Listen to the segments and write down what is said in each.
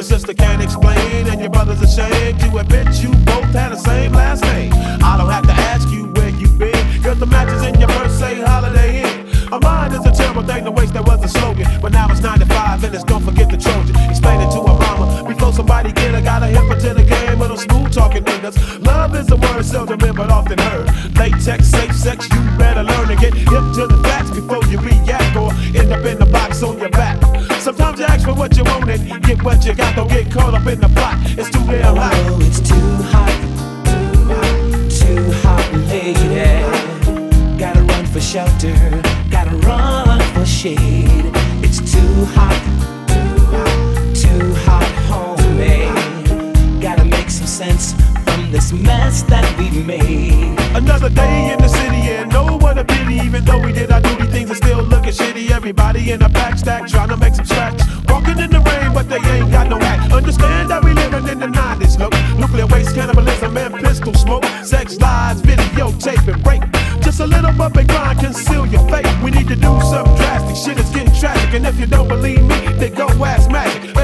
your sister can't explain, and your brother's ashamed to admit.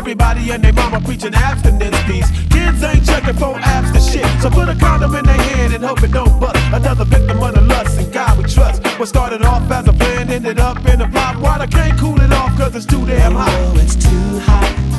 Everybody and their mama preaching abstinence peace. Kids ain't checking for abs to shit. So put a condom in their hand and hope it don't bust. Another victim of the lust and God we trust. What started off as a plan ended up in a block. Water can't cool it off cause it's too damn hot. Oh, it's too hot.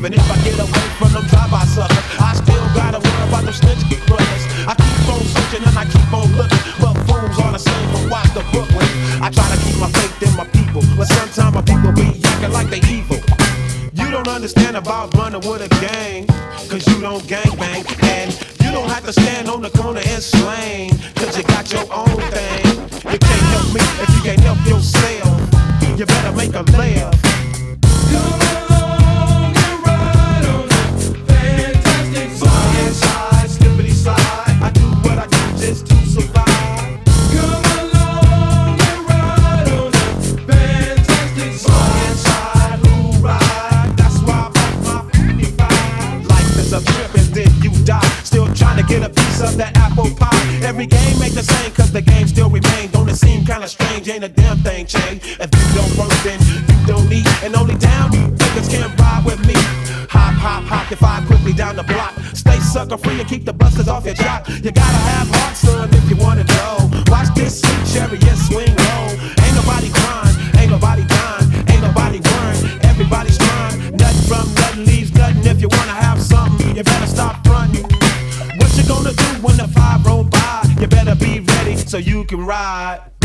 Even if I get away from them thing changed. If you don't work, then you don't eat. And only down niggas can't ride with me. Hop, hop, hop, if I quickly down the block. Stay sucker free and keep the busters off your jock. You gotta have heart, son, if you wanna know. Watch this sweet chariot swing low. Ain't nobody crying, ain't nobody dying, ain't nobody worrying. Everybody's trying. Nothing from nothing leaves nothing. If you wanna have something, you better stop fronting. What you gonna do when the five roll by? You better be ready so you can ride.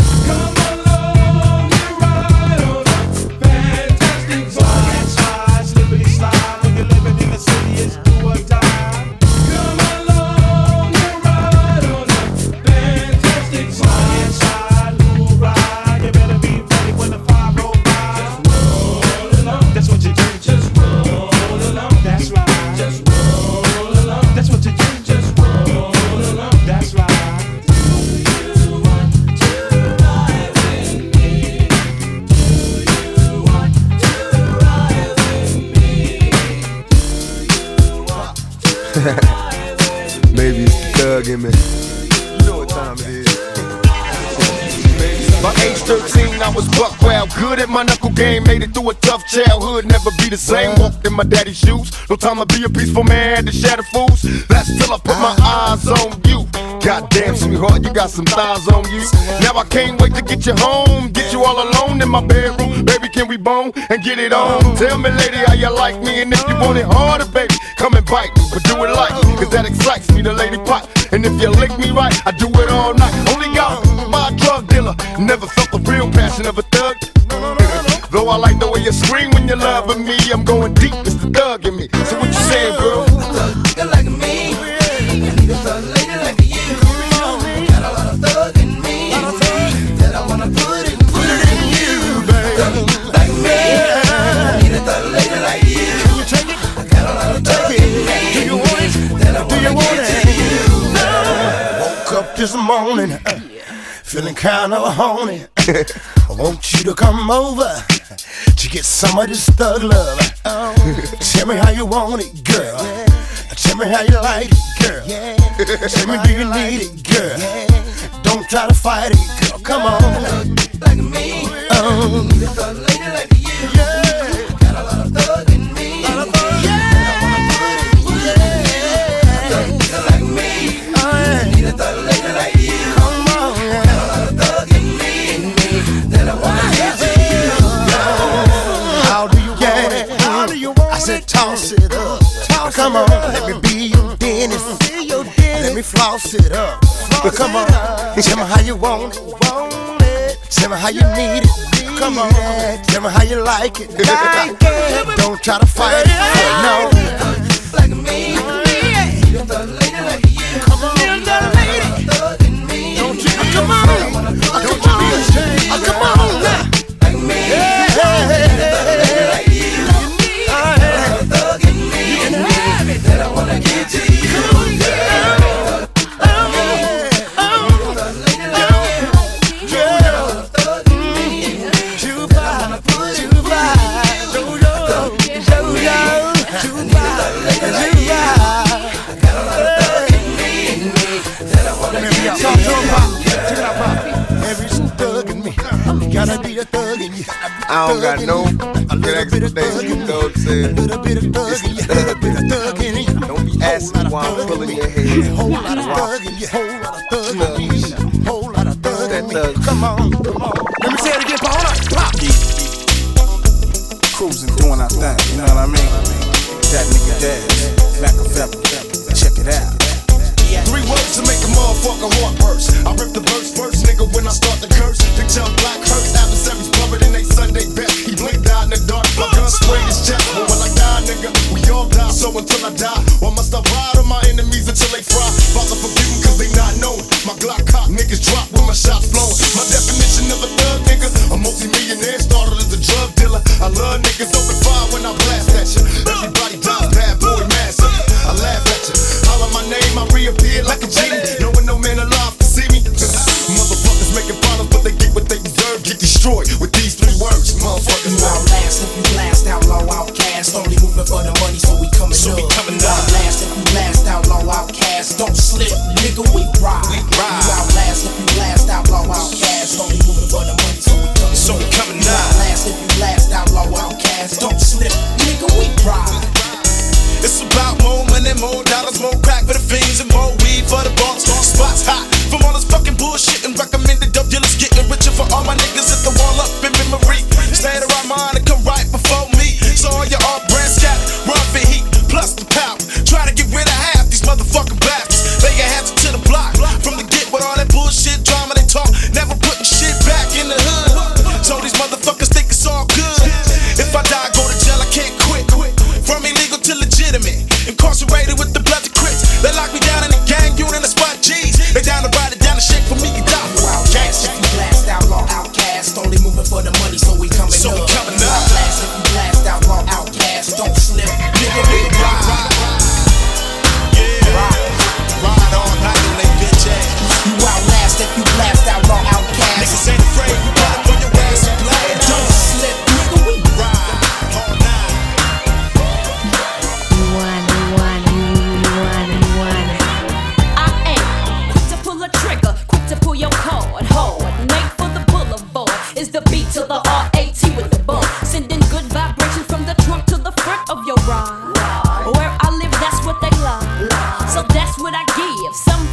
Made it through a tough childhood. Never be the same. Walked in my daddy's shoes. No time to be a peaceful man, had to shatter fools. That's till I put my eyes on you. Goddamn, sweetheart, you got some thighs on you. Now I can't wait to get you home. Get you all alone in my bedroom. Baby, can we bone and get it on? Tell me, lady, how you like me. And if you want it harder, baby, come and bite me. But do it like, cause that excites me, the lady pot. And if you lick me right, I do it all night. Only got my drug dealer. Never felt the real passion of a thug. I like the way you scream when you're loving me, I'm going deep, it's the thug in me. So what feeling kinda horny. I want you to come over to get some of this thug love. Oh. Tell me how you want it, girl. Tell me how you like it, girl. Tell me do you need it, girl. Don't try to fight it, girl. Come on. Like me. Oh. Come on, let me be your dentist. Let me floss it up. Come on, tell me how you want it. Tell me how you need it. Come on, tell me how you like it. Don't try to fight it. No. I don't got no A little bit of thug in explanation, you know what I'm A saying? little bit of thug you. A little bit of thug. Don't be asking why I'm pulling your hair. Whole lot of thug in you. Whole lot of thug in you. Whole lot of thug in That thug. Come on, come on. Let me say it again, Paula. Pop. cruising, doing our thing, you know what I mean? That nigga Daz, Machiavelli, check it out. Three words to make a motherfucker heart burst. I rip second problems, but they get what they deserve. Get destroyed with these three words, motherfuckers. Outlast if blast, outlaw, outcast. Only moving for the money, so we coming so up.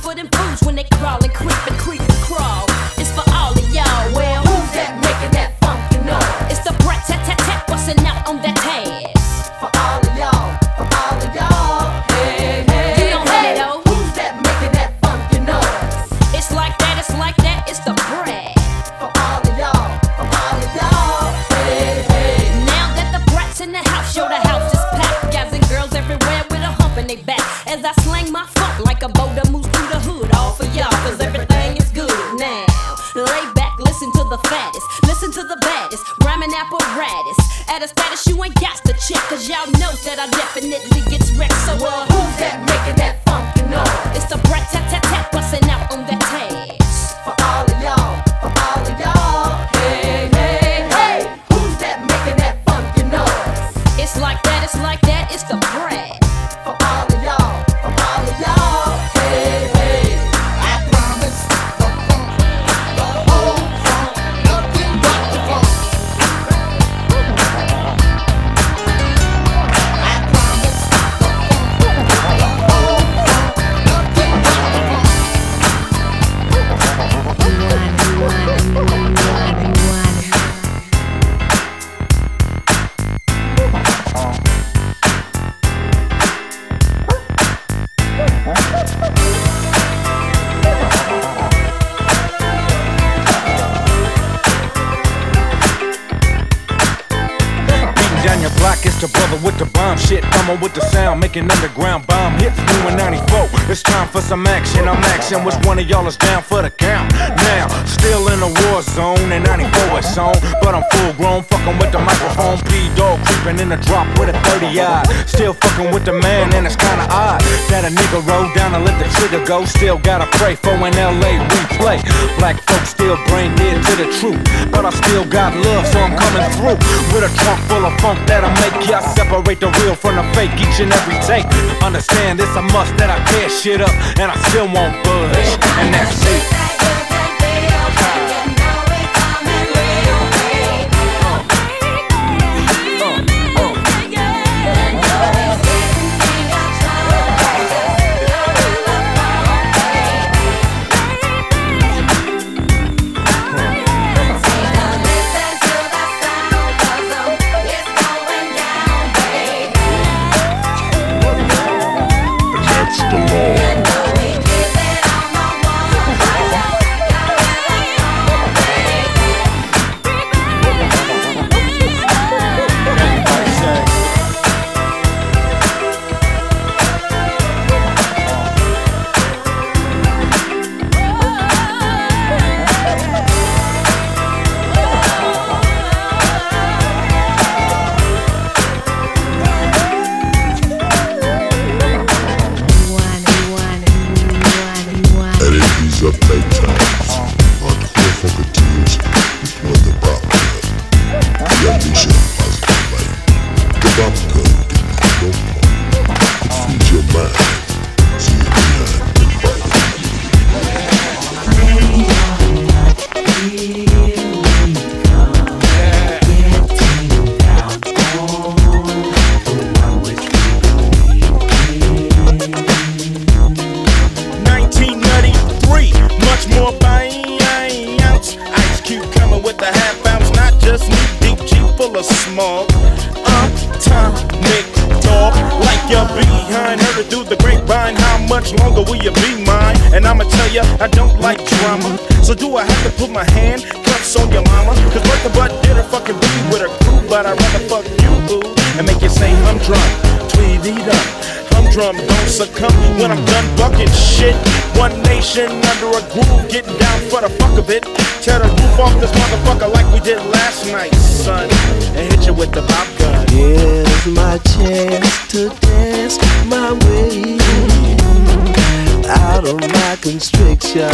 For them fools when they crawl and creep and creep and crawl. the fattest. Listen to the baddest. Rhyming apparatus. At a status you ain't got to check. Cause y'all know that I definitely gets wrecked. So, well, who's that making that funk noise? It's the brat tat tat tap busting out on that tag. For all of y'all. sound, an underground bomb hits doing 94. It's time for some action. I'm action. Which one of y'all is down for the count? Now, still in the war zone, and 94 is on. But I'm full grown, fucking with the microphone. P dog creeping in the drop with a 30 odd. Still fucking with the man, and it's kinda odd that a nigga roll down and let the trigger go. Still gotta pray for an LA replay. Black folks still brain dead to the truth, but I still got love, so I'm coming through with a trunk full of funk that'll make ya separate the real from the fake each and every every day. Understand it's a must that I tear shit up and I still won't budge. And that's it. Heard it through the grapevine. How much longer will you be mine? And I'ma tell you, I don't like drama. So do I have to put my hand cuffs on your mama? Cause Bertha Butt did a fucking be with her crew, but I'd rather fuck you, boo. And make you say I'm drunk, tweedy dum. Humdrum, don't succumb when I'm done bucking shit. One nation under a groove, getting down for the fuck of it. Tear the roof off this motherfucker like we did last night, son. And hit you with the bop gun. Here's my chance to dance my way out of my constriction.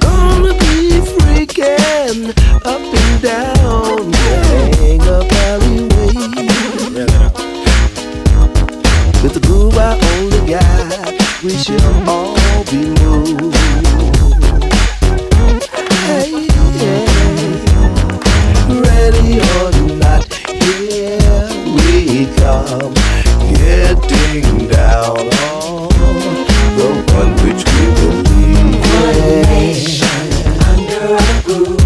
Gonna be freaking up and down we shall all be moved. Hey, yeah. Ready or not, here we come. Getting down on the one which we believe. One under a groove.